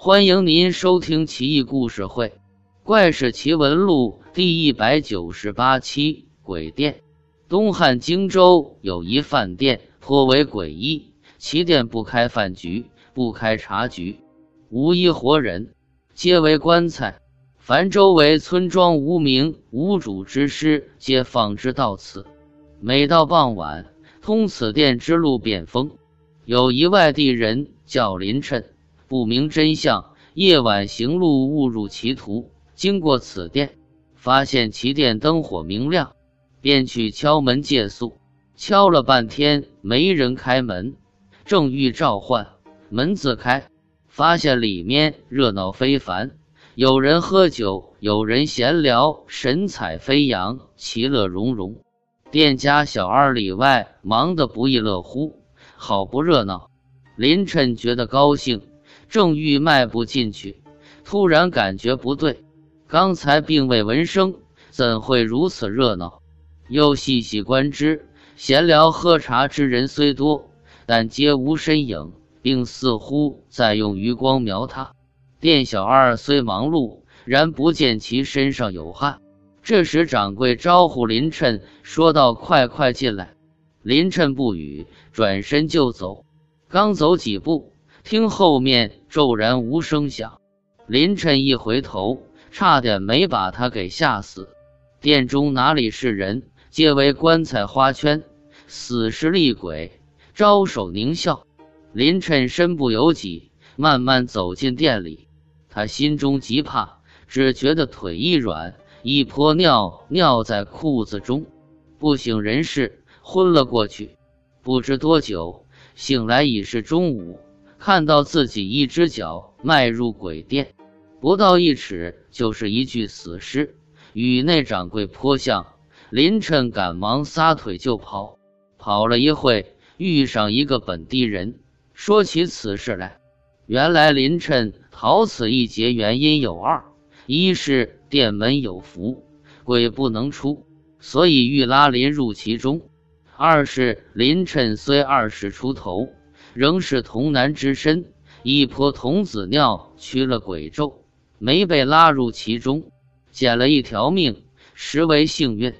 欢迎您收听《奇异故事会·怪事奇闻录》第一百九十八期《鬼店》。东汉荆州有一饭店，颇为诡异。其店不开饭局，不开茶局，无一活人，皆为棺材。凡周围村庄无名无主之尸，皆放之到此。每到傍晚，通此店之路便封。有一外地人叫林琛。不明真相，夜晚行路误入歧途，经过此店，发现其店灯火明亮，便去敲门借宿。敲了半天，没人开门，正欲召唤，门自开，发现里面热闹非凡，有人喝酒，有人闲聊，神采飞扬，其乐融融。店家小二里外忙得不亦乐乎，好不热闹。林琛觉得高兴。正欲迈步进去，突然感觉不对。刚才并未闻声，怎会如此热闹？又细细观之，闲聊喝茶之人虽多，但皆无身影，并似乎在用余光瞄他。店小二虽忙碌，然不见其身上有汗。这时掌柜招呼林趁，说道：“快快进来。”林趁不语，转身就走。刚走几步。听后面骤然无声响，林晨一回头，差点没把他给吓死。殿中哪里是人，皆为棺材花圈，死是厉鬼，招手狞笑。林晨身不由己，慢慢走进店里。他心中极怕，只觉得腿一软，一泼尿尿在裤子中，不省人事，昏了过去。不知多久，醒来已是中午。看到自己一只脚迈入鬼店，不到一尺就是一具死尸，与那掌柜颇像。林趁赶忙撒腿就跑，跑了一会，遇上一个本地人，说起此事来。原来林趁逃此一劫原因有二：一是店门有符，鬼不能出，所以欲拉林入其中；二是林趁虽二十出头。仍是童男之身，一泼童子尿驱了鬼咒，没被拉入其中，捡了一条命，实为幸运。